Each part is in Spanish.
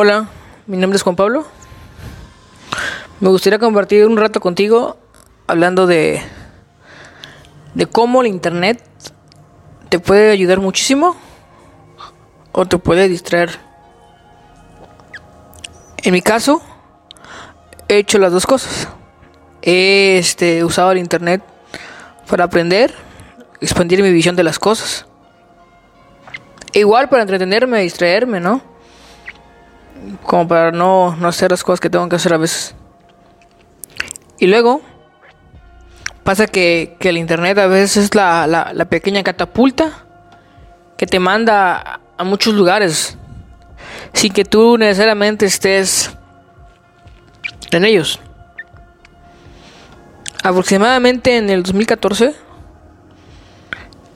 Hola, mi nombre es Juan Pablo. Me gustaría compartir un rato contigo hablando de, de cómo el Internet te puede ayudar muchísimo o te puede distraer. En mi caso, he hecho las dos cosas. He este, usado el Internet para aprender, expandir mi visión de las cosas. Igual para entretenerme, distraerme, ¿no? Como para no, no hacer las cosas que tengo que hacer a veces. Y luego, pasa que, que el internet a veces es la, la, la pequeña catapulta que te manda a muchos lugares sin que tú necesariamente estés en ellos. Aproximadamente en el 2014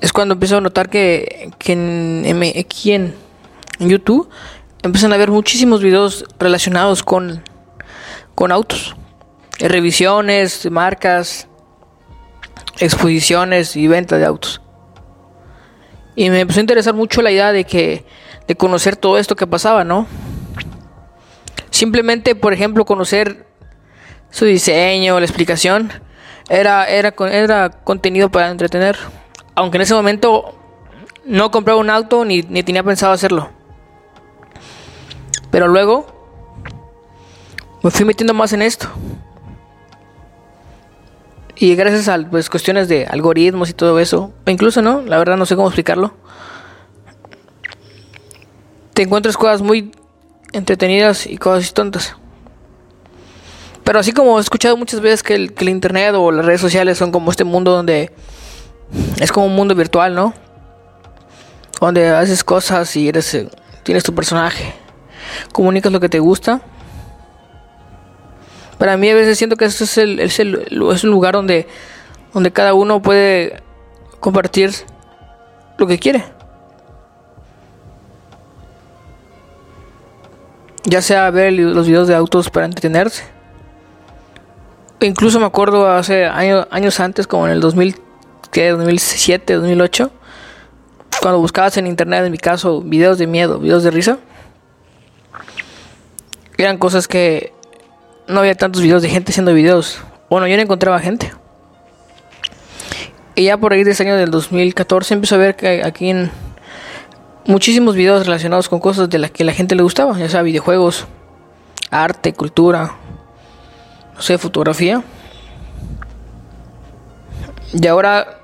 es cuando empiezo a notar que, que en, en- en YouTube empiezan a haber muchísimos videos relacionados con, con autos. Eh, Revisiones, marcas, exposiciones y venta de autos. Y me empezó a interesar mucho la idea de que de conocer todo esto que pasaba, ¿no? Simplemente, por ejemplo, conocer su diseño, la explicación, era, era, era contenido para entretener. Aunque en ese momento no compraba un auto ni, ni tenía pensado hacerlo. Pero luego me fui metiendo más en esto. Y gracias a pues, cuestiones de algoritmos y todo eso, o incluso no, la verdad no sé cómo explicarlo. Te encuentras cosas muy entretenidas y cosas tontas. Pero así como he escuchado muchas veces que el, que el internet o las redes sociales son como este mundo donde es como un mundo virtual, ¿no? Donde haces cosas y eres eh, tienes tu personaje, comunicas lo que te gusta. Para mí a veces siento que este es el, es un lugar donde donde cada uno puede compartir lo que quiere. Ya sea ver los videos de autos para entretenerse. O incluso me acuerdo hace año- años antes, como en el 2000, ¿qué? 2007, 2008, cuando buscabas en internet, en mi caso, videos de miedo, videos de risa. Eran cosas que no había tantos videos de gente haciendo videos. Bueno, yo no encontraba gente. Y ya por ahí de ese año del 2014 empecé a ver que aquí en muchísimos videos relacionados con cosas de las que la gente le gustaba, ya sea videojuegos, arte, cultura, no sé, fotografía. Y ahora,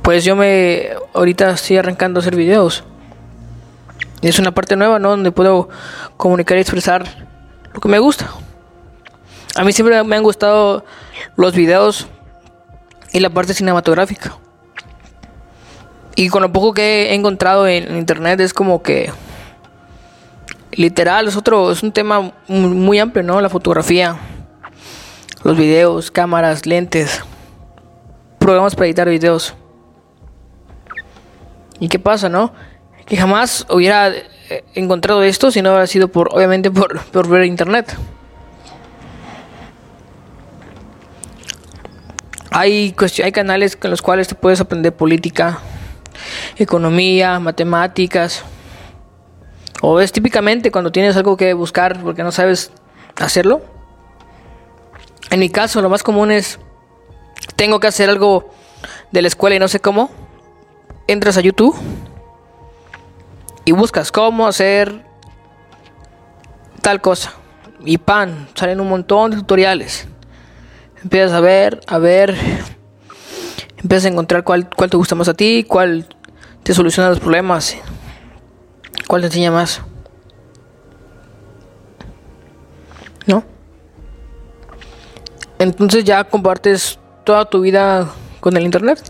pues yo me, ahorita estoy arrancando a hacer videos. Es una parte nueva, ¿no? Donde puedo comunicar y expresar lo que me gusta. A mí siempre me han gustado los videos y la parte cinematográfica. Y con lo poco que he encontrado en internet es como que literal es otro es un tema mu- muy amplio, ¿no? La fotografía, los videos, cámaras, lentes, programas para editar videos. ¿Y qué pasa, no? Que jamás hubiera eh, encontrado esto si no hubiera sido por obviamente por, por ver internet. Hay, hay canales con los cuales te puedes aprender política, economía, matemáticas. O es típicamente cuando tienes algo que buscar porque no sabes hacerlo. En mi caso, lo más común es, tengo que hacer algo de la escuela y no sé cómo. Entras a YouTube y buscas cómo hacer tal cosa. Y pan, salen un montón de tutoriales. Empiezas a ver, a ver. Empiezas a encontrar cuál, cuál te gusta más a ti, cuál te soluciona los problemas, cuál te enseña más. ¿No? Entonces ya compartes toda tu vida con el internet.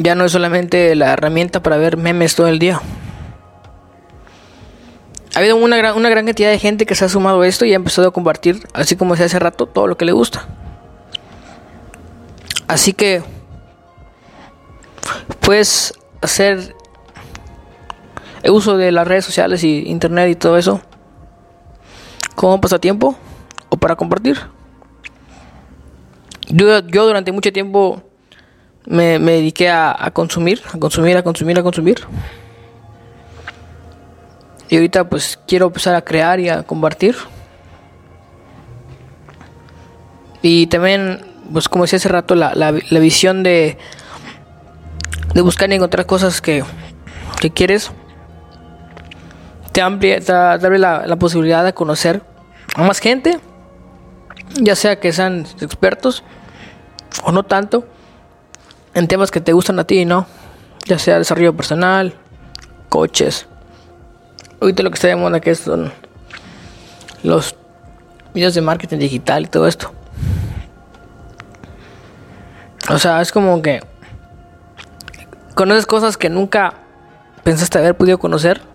Ya no es solamente la herramienta para ver memes todo el día. Ha habido una gran, una gran cantidad de gente que se ha sumado a esto y ha empezado a compartir, así como decía hace rato, todo lo que le gusta. Así que puedes hacer uso de las redes sociales y internet y todo eso como pasatiempo o para compartir. Yo durante mucho tiempo me, dediqué a, consumir, a consumir, a consumir, a consumir. Y ahorita pues quiero empezar a crear y a compartir. Y también, pues como decía hace rato, la, la, la visión de, de buscar y encontrar cosas que, que quieres te, amplia, te, abre la, la, posibilidad de conocer a más gente, ya sea que sean expertos o no tanto, en temas que te gustan a ti, ¿no? Ya sea desarrollo personal, coches. Ahorita lo que está de moda que son los videos de marketing digital y todo esto. O sea, es como que conoces cosas que nunca pensaste haber podido conocer